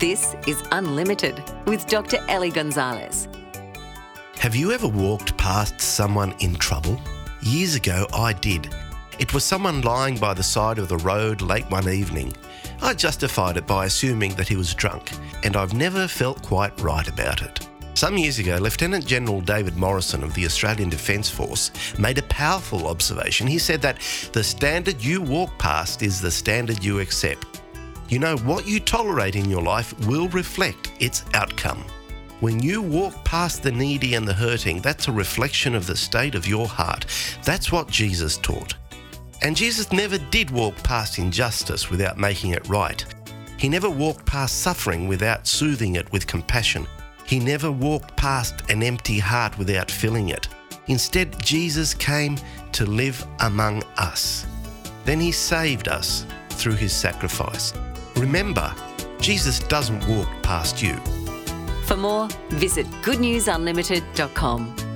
This is Unlimited with Dr. Ellie Gonzalez. Have you ever walked past someone in trouble? Years ago, I did. It was someone lying by the side of the road late one evening. I justified it by assuming that he was drunk, and I've never felt quite right about it. Some years ago, Lieutenant General David Morrison of the Australian Defence Force made a powerful observation. He said that the standard you walk past is the standard you accept. You know, what you tolerate in your life will reflect its outcome. When you walk past the needy and the hurting, that's a reflection of the state of your heart. That's what Jesus taught. And Jesus never did walk past injustice without making it right. He never walked past suffering without soothing it with compassion. He never walked past an empty heart without filling it. Instead, Jesus came to live among us. Then he saved us through his sacrifice. Remember, Jesus doesn't walk past you. For more, visit goodnewsunlimited.com.